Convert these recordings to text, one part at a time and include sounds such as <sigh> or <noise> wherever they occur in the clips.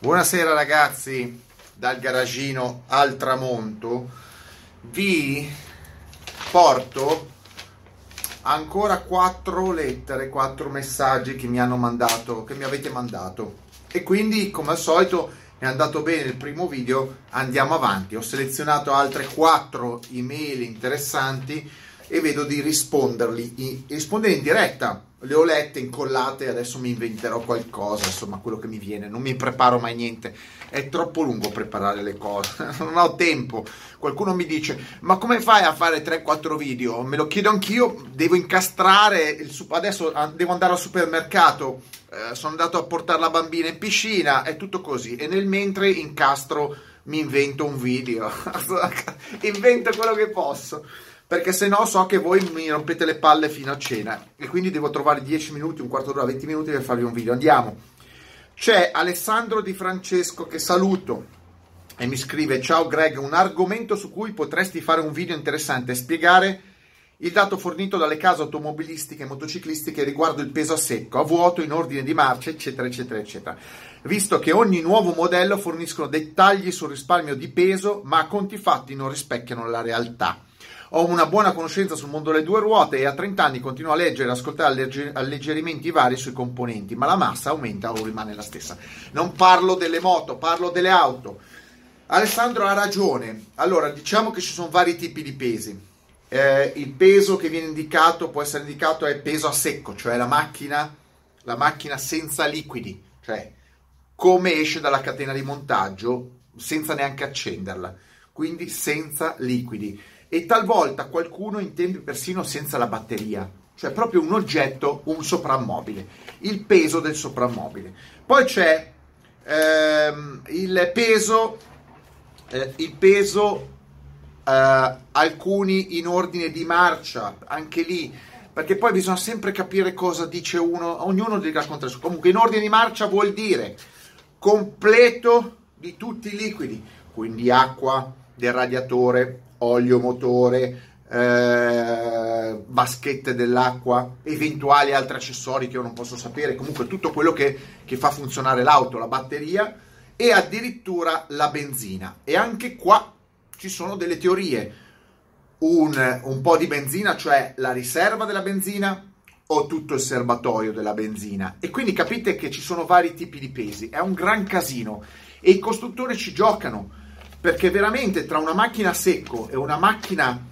Buonasera ragazzi dal garagino al tramonto. Vi porto ancora quattro lettere, quattro messaggi che mi hanno mandato, che mi avete mandato. E quindi, come al solito, è andato bene il primo video, andiamo avanti. Ho selezionato altre quattro email interessanti e vedo di risponderli rispondere in diretta le ho lette incollate, adesso mi inventerò qualcosa, insomma, quello che mi viene, non mi preparo mai niente, è troppo lungo preparare le cose, <laughs> non ho tempo. Qualcuno mi dice, ma come fai a fare 3-4 video? Me lo chiedo anch'io, devo incastrare, il, adesso ah, devo andare al supermercato, eh, sono andato a portare la bambina in piscina, è tutto così, e nel mentre incastro, mi invento un video, <laughs> invento quello che posso perché se no so che voi mi rompete le palle fino a cena e quindi devo trovare 10 minuti, un quarto d'ora, 20 minuti per farvi un video. Andiamo. C'è Alessandro Di Francesco che saluto e mi scrive: Ciao Greg, un argomento su cui potresti fare un video interessante spiegare il dato fornito dalle case automobilistiche e motociclistiche riguardo il peso a secco, a vuoto, in ordine di marcia, eccetera, eccetera, eccetera. Visto che ogni nuovo modello forniscono dettagli sul risparmio di peso, ma a conti fatti non rispecchiano la realtà. Ho una buona conoscenza sul mondo delle due ruote e a 30 anni continuo a leggere e ascoltare alleggerimenti vari sui componenti, ma la massa aumenta o rimane la stessa. Non parlo delle moto, parlo delle auto. Alessandro ha ragione. Allora, diciamo che ci sono vari tipi di pesi. Eh, il peso che viene indicato può essere indicato è peso a secco, cioè la macchina, la macchina senza liquidi, cioè come esce dalla catena di montaggio senza neanche accenderla, quindi senza liquidi e talvolta qualcuno intende persino senza la batteria, cioè proprio un oggetto, un soprammobile, il peso del soprammobile. Poi c'è ehm, il peso, eh, il peso eh, alcuni in ordine di marcia, anche lì, perché poi bisogna sempre capire cosa dice uno, ognuno deve raccontare. Comunque in ordine di marcia vuol dire completo di tutti i liquidi, quindi acqua del radiatore, olio motore, eh, vaschette dell'acqua, eventuali altri accessori che io non posso sapere, comunque tutto quello che, che fa funzionare l'auto, la batteria e addirittura la benzina. E anche qua ci sono delle teorie. Un, un po' di benzina, cioè la riserva della benzina, o tutto il serbatoio della benzina. E quindi capite che ci sono vari tipi di pesi, è un gran casino e i costruttori ci giocano perché veramente tra una macchina a secco e una macchina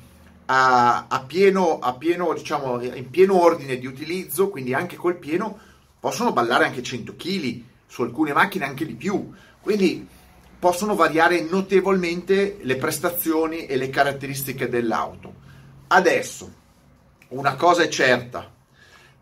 a, a, pieno, a pieno, diciamo, in pieno ordine di utilizzo, quindi anche col pieno, possono ballare anche 100 kg, su alcune macchine anche di più. Quindi possono variare notevolmente le prestazioni e le caratteristiche dell'auto. Adesso, una cosa è certa,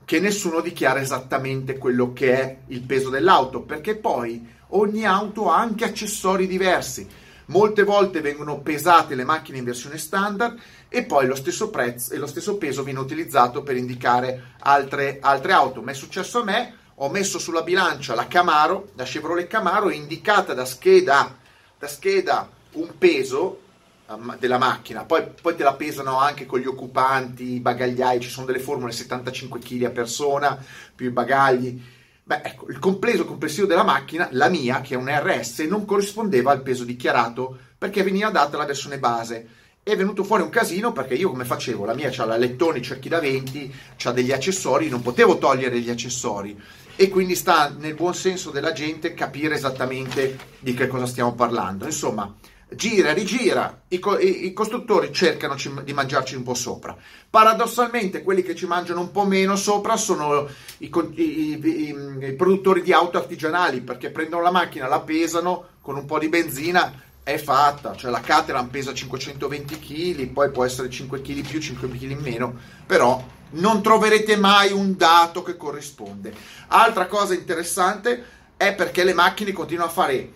che nessuno dichiara esattamente quello che è il peso dell'auto, perché poi ogni auto ha anche accessori diversi Molte volte vengono pesate le macchine in versione standard e poi lo stesso prezzo e lo stesso peso viene utilizzato per indicare altre, altre auto. Ma è successo a me, ho messo sulla bilancia la Camaro, la Chevrolet Camaro, indicata da scheda, da scheda un peso um, della macchina, poi, poi, te la pesano anche con gli occupanti, i bagagliai, ci sono delle formule 75 kg a persona, più i bagagli Beh, ecco, il compleso complessivo della macchina, la mia, che è un RS, non corrispondeva al peso dichiarato perché veniva data la versione base. È venuto fuori un casino perché io come facevo? La mia c'ha la lettone cerchi da 20, c'ha degli accessori, non potevo togliere gli accessori e quindi sta nel buon senso della gente capire esattamente di che cosa stiamo parlando. Insomma, gira rigira, i, co- i, i, costruttori cercano ci- di mangiarci un po' sopra. Paradossalmente, quelli che ci mangiano un po' meno sopra sono i, i, produttori di auto artigianali perché prendono la macchina, la pesano con un po' di benzina. È fatta, cioè la Caterham pesa 520 kg, poi può essere 5 kg più, 5 kg meno, però non troverete mai un dato che corrisponde. Altra cosa interessante è perché le macchine continuano a fare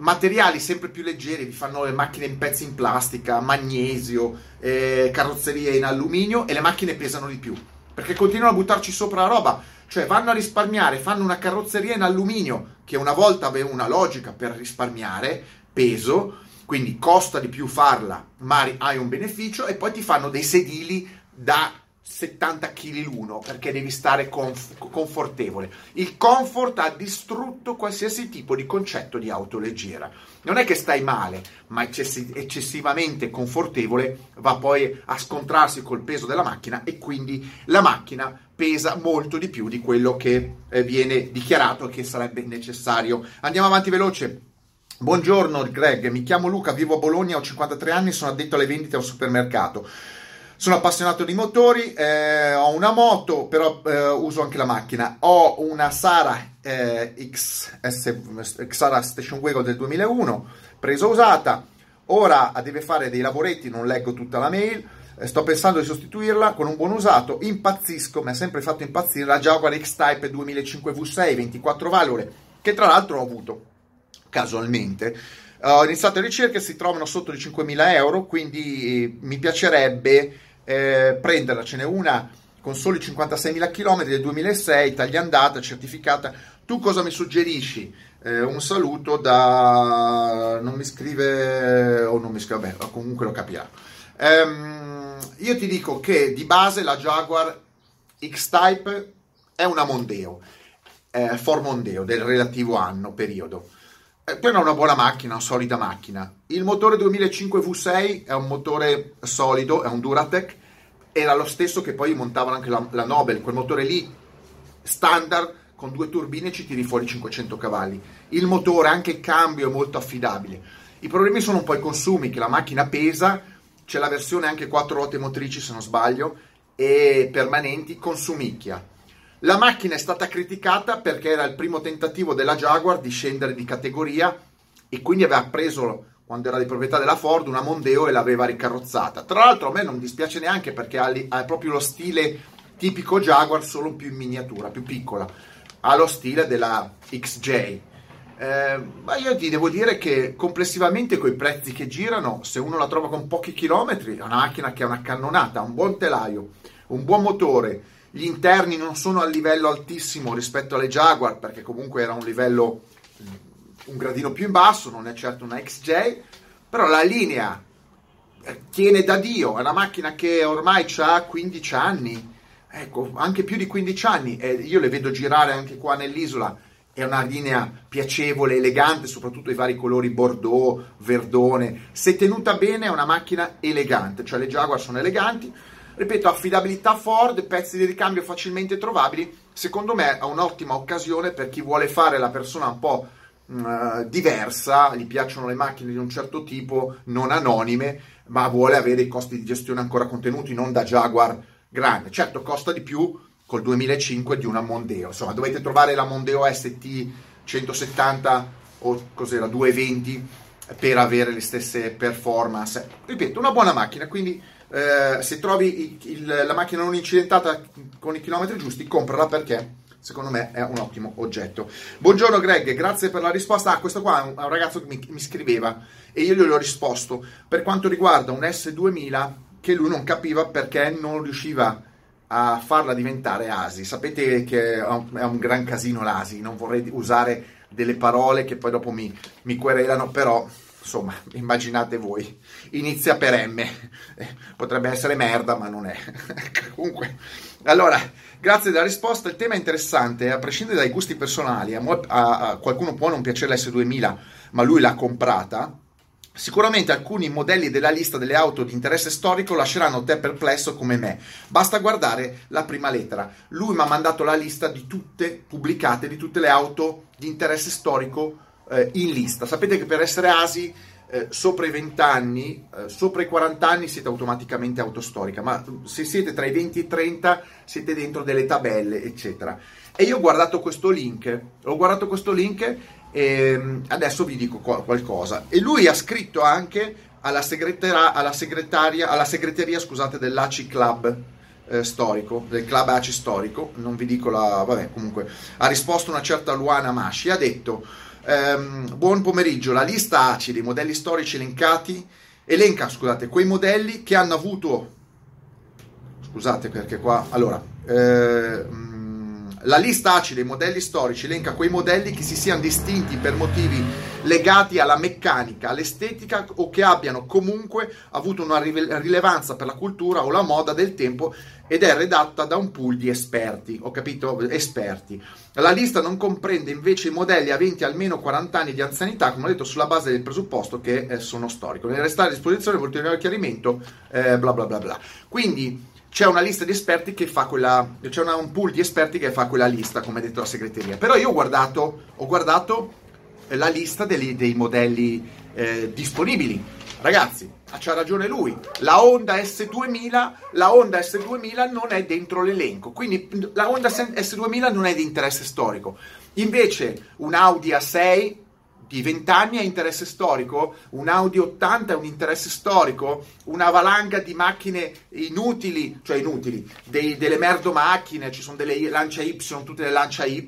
materiali sempre più leggeri, vi fanno le macchine in pezzi in plastica, magnesio, eh, carrozzerie in alluminio e le macchine pesano di più, perché continuano a buttarci sopra la roba, cioè vanno a risparmiare, fanno una carrozzeria in alluminio, che una volta aveva una logica per risparmiare peso, quindi costa di più farla, ma hai un beneficio, e poi ti fanno dei sedili da 70 kg l'uno perché devi stare conf- confortevole. Il comfort ha distrutto qualsiasi tipo di concetto di auto leggera. Non è che stai male, ma eccessi- eccessivamente confortevole va poi a scontrarsi col peso della macchina e quindi la macchina pesa molto di più di quello che eh, viene dichiarato che sarebbe necessario. Andiamo avanti veloce. Buongiorno Greg, mi chiamo Luca, vivo a Bologna, ho 53 anni, sono addetto alle vendite a un supermercato. Sono appassionato di motori, eh, ho una moto, però eh, uso anche la macchina. Ho una Sara eh, XS, Sara Station Wagon del 2001, presa usata. Ora deve fare dei lavoretti, non leggo tutta la mail. Eh, sto pensando di sostituirla con un buon usato. Impazzisco, mi ha sempre fatto impazzire la Jaguar X-Type 2005 V6, 24 valvole, che tra l'altro ho avuto casualmente. Ho iniziato le ricerche, si trovano sotto i 5.000 euro, quindi eh, mi piacerebbe eh, prenderla, ce n'è una con soli 56.000 km del 2006, tagliandata, certificata. Tu cosa mi suggerisci? Eh, un saluto da... non mi scrive o non mi scrive, vabbè, comunque lo capirà. Ehm, io ti dico che di base la Jaguar X-Type è una Mondeo, eh, For Mondeo del relativo anno, periodo. Eh, è una buona macchina, una solida macchina. Il motore 2005 V6 è un motore solido, è un Duratec, era lo stesso che poi montavano anche la, la Nobel, quel motore lì standard con due turbine ci tiri fuori 500 cavalli. Il motore, anche il cambio è molto affidabile. I problemi sono un po' i consumi, che la macchina pesa, c'è la versione anche 4 ruote motrici se non sbaglio, e permanenti, consumicchia. La macchina è stata criticata perché era il primo tentativo della Jaguar di scendere di categoria e quindi aveva preso quando era di proprietà della Ford, una Mondeo e l'aveva ricarrozzata. Tra l'altro a me non dispiace neanche perché ha, li, ha proprio lo stile tipico Jaguar, solo più in miniatura, più piccola. Ha lo stile della XJ. Eh, ma io ti devo dire che complessivamente con i prezzi che girano, se uno la trova con pochi chilometri, è una macchina che è una cannonata, un buon telaio, un buon motore. Gli interni non sono a livello altissimo rispetto alle Jaguar, perché comunque era un livello un gradino più in basso, non è certo una XJ, però la linea eh, tiene da Dio, è una macchina che ormai ha 15 anni, ecco, anche più di 15 anni, e io le vedo girare anche qua nell'isola, è una linea piacevole, elegante, soprattutto i vari colori bordeaux, verdone, se tenuta bene è una macchina elegante, cioè le Jaguar sono eleganti, ripeto, affidabilità Ford, pezzi di ricambio facilmente trovabili, secondo me è un'ottima occasione per chi vuole fare la persona un po' uh, diversa, gli piacciono le macchine di un certo tipo, non anonime, ma vuole avere i costi di gestione ancora contenuti, non da Jaguar grande. Certo, costa di più col 2005 di una Mondeo. Insomma, dovete trovare la Mondeo ST 170 o cos'era 220 per avere le stesse performance. Ripeto, una buona macchina, quindi eh, se trovi il, il, la macchina non incidentata con i chilometri giusti, comprala perché secondo me è un ottimo oggetto. Buongiorno Greg, grazie per la risposta. Ah, questo qua è un, ragazzo che mi, mi, scriveva e io gli ho risposto per quanto riguarda un S2000 che lui non capiva perché non riusciva a farla diventare ASI. Sapete che è un, è un gran casino l'ASI, non vorrei usare delle parole che poi dopo mi, mi querelano, però insomma, immaginate voi, inizia per M, eh, potrebbe essere merda, ma non è. Comunque, allora, grazie della risposta, il tema è interessante, a prescindere dai gusti personali, a, a, a qualcuno può non piacere l'S2000, ma lui l'ha comprata, Sicuramente alcuni modelli della lista delle auto di interesse storico lasceranno te perplesso come me. Basta guardare la prima lettera. Lui mi ha mandato la lista di tutte pubblicate, di tutte le auto di interesse storico eh, in lista. Sapete che per essere ASI eh, sopra i 20 anni, eh, sopra i 40 anni siete automaticamente autostorica, ma se siete tra i 20 e i 30 siete dentro delle tabelle, eccetera. E io ho guardato questo link, ho guardato questo link e mm, adesso vi dico qualcosa. E lui ha scritto anche alla, alla alla segreteria scusate, dell'ACI Club eh, storico, del club ACI storico, non vi dico la... vabbè comunque, ha risposto una certa Luana Masci, ha detto ehm, buon pomeriggio, la lista ACI dei modelli storici elencati elenca, scusate, quei modelli che hanno avuto scusate perché qua, allora, eh, la lista ACI dei modelli storici elenca quei modelli che si siano distinti per motivi legati alla meccanica, all'estetica o che abbiano comunque avuto una rilevanza per la cultura o la moda del tempo ed è redatta da un pool di esperti, ho capito? Esperti. La lista non comprende invece i modelli aventi almeno 40 anni di anzianità, come ho detto, sulla base del presupposto che eh, sono storico. Nel restare a disposizione per ulteriore chiarimento, eh, bla bla bla bla. Quindi c'è una lista di esperti che fa quella, c'è una, un pool di esperti che fa quella lista, come ha detto la segreteria. Però io ho guardato, ho guardato la lista dei, dei modelli eh, disponibili. Ragazzi, c'ha ragione lui, la Honda S2000, la Honda S2000 non è dentro l'elenco, quindi la Honda S2000 non è di interesse storico. Invece un Audi A6 di 20 anni è interesse storico, un Audi 80 è un interesse storico, una valanga di macchine inutili, cioè inutili, dei, delle merdo macchine, ci sono delle Lancia Y, tutte le Lancia Y,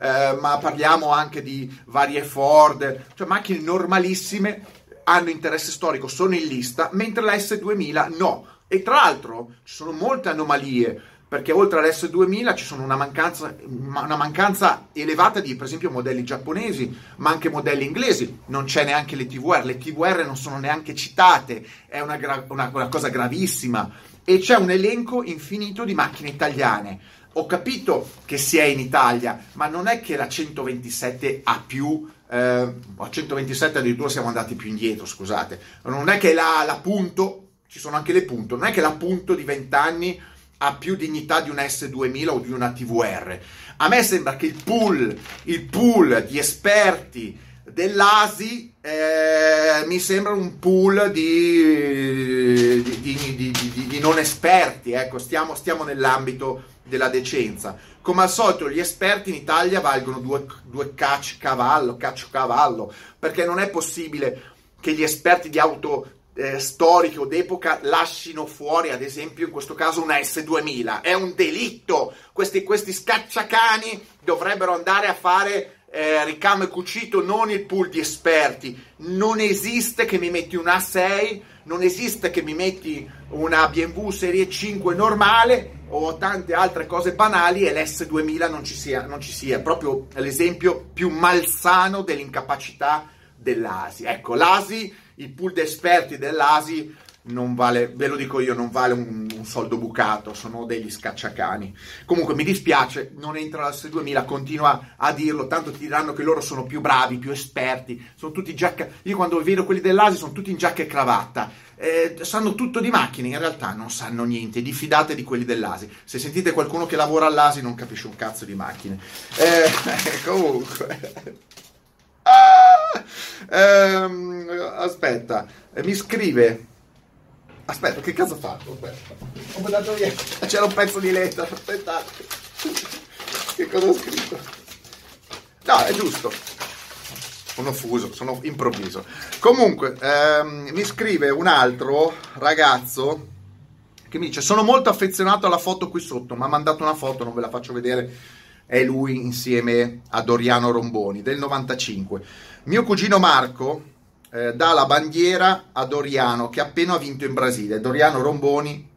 eh, ma parliamo anche di varie Ford, cioè macchine normalissime hanno interesse storico, sono in lista, mentre la S2000 no. E tra l'altro ci sono molte anomalie, perché oltre all'S2000 ci sono una mancanza, una mancanza, elevata di, per esempio, modelli giapponesi, ma anche modelli inglesi. Non c'è neanche le TVR, le TVR non sono neanche citate, è una, gra- una, una cosa gravissima. E c'è un elenco infinito di macchine italiane. Ho capito che si è in Italia, ma non è che la 127 ha più eh, a 127 addirittura siamo andati più indietro, scusate. Non è che la, la punto, ci sono anche le punto, non è che la punto di 20 anni ha più dignità di un S2000 o di una TVR. A me sembra che il pool, il pool di esperti dell'ASI eh, mi sembra un pool di, di, di, di non esperti, ecco, stiamo, stiamo nell'ambito della decenza. Come al solito, gli esperti in Italia valgono due, due cavallo, cavallo, perché non è possibile che gli esperti di auto eh, storiche o d'epoca lasciano fuori, ad esempio, in questo caso una S2000. È un delitto. Questi, questi scacciacani dovrebbero andare a fare eh, ricamo e cucito, non il pool di esperti. Non esiste che mi metti un A6, non esiste che mi metti una BMW Serie 5 normale o tante altre cose banali e l'S2000 non ci sia, non ci sia. proprio l'esempio più malsano dell'incapacità dell'ASI. Ecco, l'ASI, il pool di esperti dell'ASI non vale, ve lo dico io, non vale un, un, soldo bucato, sono degli scacciacani. Comunque mi dispiace, non entra la S2000, continua a dirlo, tanto ti diranno che loro sono più bravi, più esperti, sono tutti giacca... Io quando vedo quelli dell'ASI sono tutti in giacca e cravatta, eh, sanno tutto di macchine, in realtà non sanno niente, diffidate di quelli dell'ASI. Se sentite qualcuno che lavora all'ASI non capisce un cazzo di macchine. Eh, <laughs> comunque... Ah! <laughs> Ehm, aspetta, mi scrive Aspetta, che cazzo ho fatto? Aspetta. Ho mandato via. C'era un pezzo di lettera. Aspettate. Che cosa ho scritto? No, è giusto. Sono fuso, sono improvviso. Comunque, ehm, mi scrive un altro ragazzo che mi dice: Sono molto affezionato alla foto qui sotto. Mi ha mandato una foto, non ve la faccio vedere. È lui insieme a Doriano Romboni del 95. Mio cugino Marco eh, dà la bandiera a Doriano che appena ha vinto in Brasile. Doriano Romboni,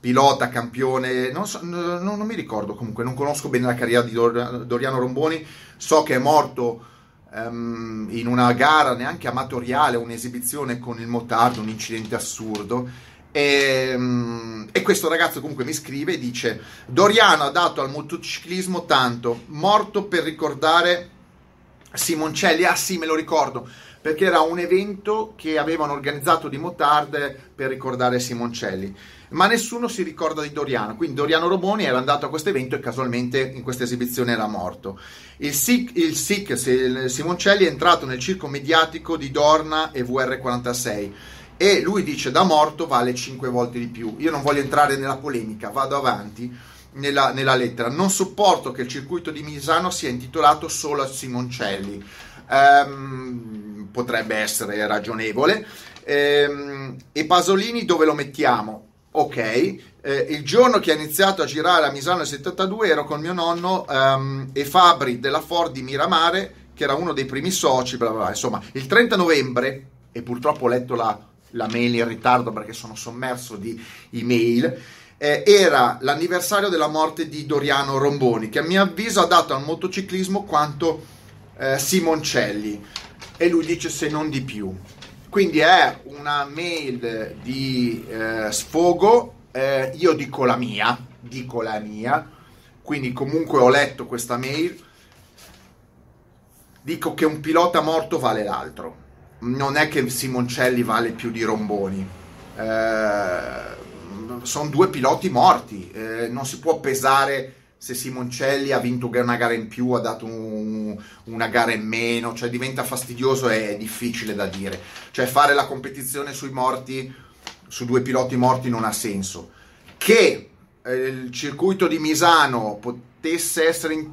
pilota, campione, non, so, non, non, mi ricordo comunque, non conosco bene la carriera di Dor- Doriano Romboni, so che è morto um, in una gara neanche amatoriale, un'esibizione con il motardo, un incidente assurdo. E, um, e, questo ragazzo comunque mi scrive e dice Doriano ha dato al motociclismo tanto, morto per ricordare Simoncelli, ah sì me lo ricordo, perché era un evento che avevano organizzato di Motard per ricordare Simoncelli. Ma nessuno si ricorda di Doriano, quindi Doriano Roboni era andato a questo evento e casualmente in questa esibizione era morto. Il SIC, il SIC Simoncelli è entrato nel circo mediatico di Dorna e VR46 e lui dice da morto vale 5 volte di più. Io non voglio entrare nella polemica, vado avanti nella, nella lettera. Non sopporto che il circuito di Misano sia intitolato solo a Simoncelli. Um, potrebbe essere ragionevole. Ehm, e Pasolini dove lo mettiamo? Ok, eh, il giorno che ha iniziato a girare a Misano nel 72 ero con mio nonno um, e Fabri della Ford di Miramare, che era uno dei primi soci, bla bla bla. Insomma, il 30 novembre, e purtroppo ho letto la, la mail in ritardo perché sono sommerso di email, eh, era l'anniversario della morte di Doriano Romboni, che a mio avviso ha dato al motociclismo quanto eh, Simoncelli. E lui dice se non di più. Quindi è una mail di eh, sfogo. Eh, io dico la mia, dico la mia, quindi comunque ho letto questa mail, dico che un pilota morto vale l'altro, non è che Simoncelli vale più di Romboni, eh, sono due piloti morti, eh, non si può pesare se Simoncelli ha vinto una gara in più, ha dato un, una gara in meno, cioè diventa fastidioso e difficile da dire. Cioè fare la competizione sui morti, su due piloti morti non ha senso. Che eh, il circuito di Misano potesse essere in,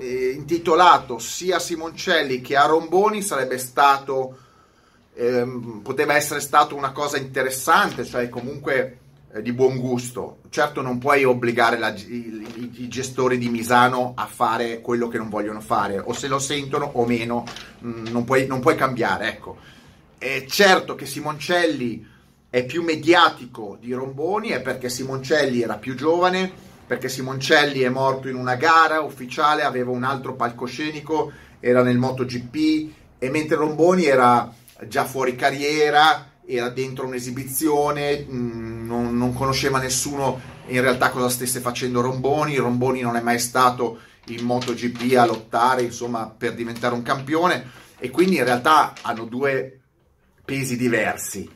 eh, intitolato sia a Simoncelli che a Romboni sarebbe stato, eh, poteva essere stato una cosa interessante, cioè comunque di buon gusto. Certo non puoi obbligare la, i, i, gestori di Misano a fare quello che non vogliono fare, o se lo sentono o meno, mm, non, puoi, non, puoi, cambiare, ecco. È certo che Simoncelli è più mediatico di Romboni, è perché Simoncelli era più giovane, perché Simoncelli è morto in una gara ufficiale, aveva un altro palcoscenico, era nel MotoGP, e mentre Romboni era già fuori carriera, era dentro un'esibizione, mh, mm, non, non, conosceva nessuno in realtà cosa stesse facendo Romboni, Romboni non è mai stato in MotoGP a lottare insomma per diventare un campione. E quindi in realtà hanno due pesi diversi,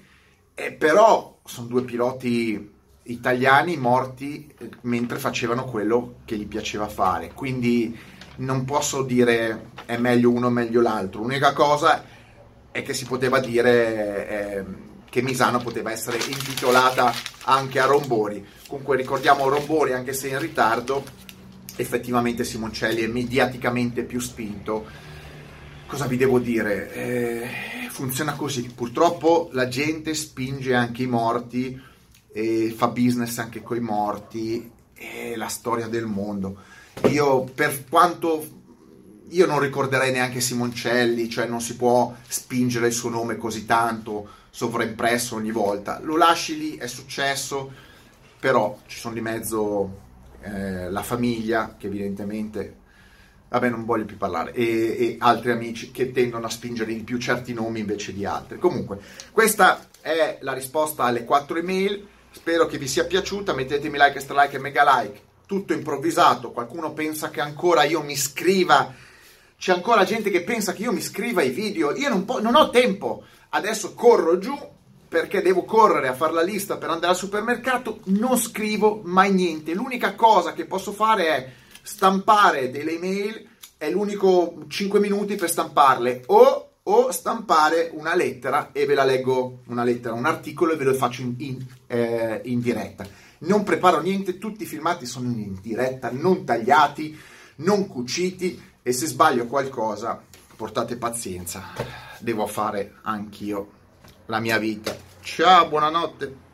eh, però sono due piloti italiani morti eh, mentre facevano quello che gli piaceva fare, quindi non posso dire è meglio uno o meglio l'altro, l'unica cosa è che si poteva dire eh, che Misano poteva essere intitolata anche a Rombori. Comunque ricordiamo Rombori, anche se in ritardo, effettivamente Simoncelli è mediaticamente più spinto. Cosa vi devo dire? Eh, funziona così. Purtroppo la gente spinge anche i morti e fa business anche con i morti. È la storia del mondo. Io, per quanto io non ricorderei neanche Simoncelli, cioè non si può spingere il suo nome così tanto sovraimpresso ogni volta. Lo lasci lì, è successo, però ci sono di mezzo eh, la famiglia che evidentemente, vabbè non voglio più parlare, e, e, altri amici che tendono a spingere di più certi nomi invece di altri. Comunque, questa è la risposta alle quattro email, spero che vi sia piaciuta, mettetemi like, extra like e mega like, tutto improvvisato, qualcuno pensa che ancora io mi scriva c'è ancora gente che pensa che io mi scriva i video, io non, po- non ho tempo, adesso corro giù perché devo correre a fare la lista per andare al supermercato, non scrivo mai niente, l'unica cosa che posso fare è stampare delle email, è l'unico 5 minuti per stamparle, o, o stampare una lettera e ve la leggo, una lettera, un articolo e ve lo faccio in, in, eh, in diretta. Non preparo niente, tutti i filmati sono in diretta, non tagliati, non cuciti, e se sbaglio qualcosa portate pazienza, devo fare anch'io la mia vita. Ciao, buonanotte.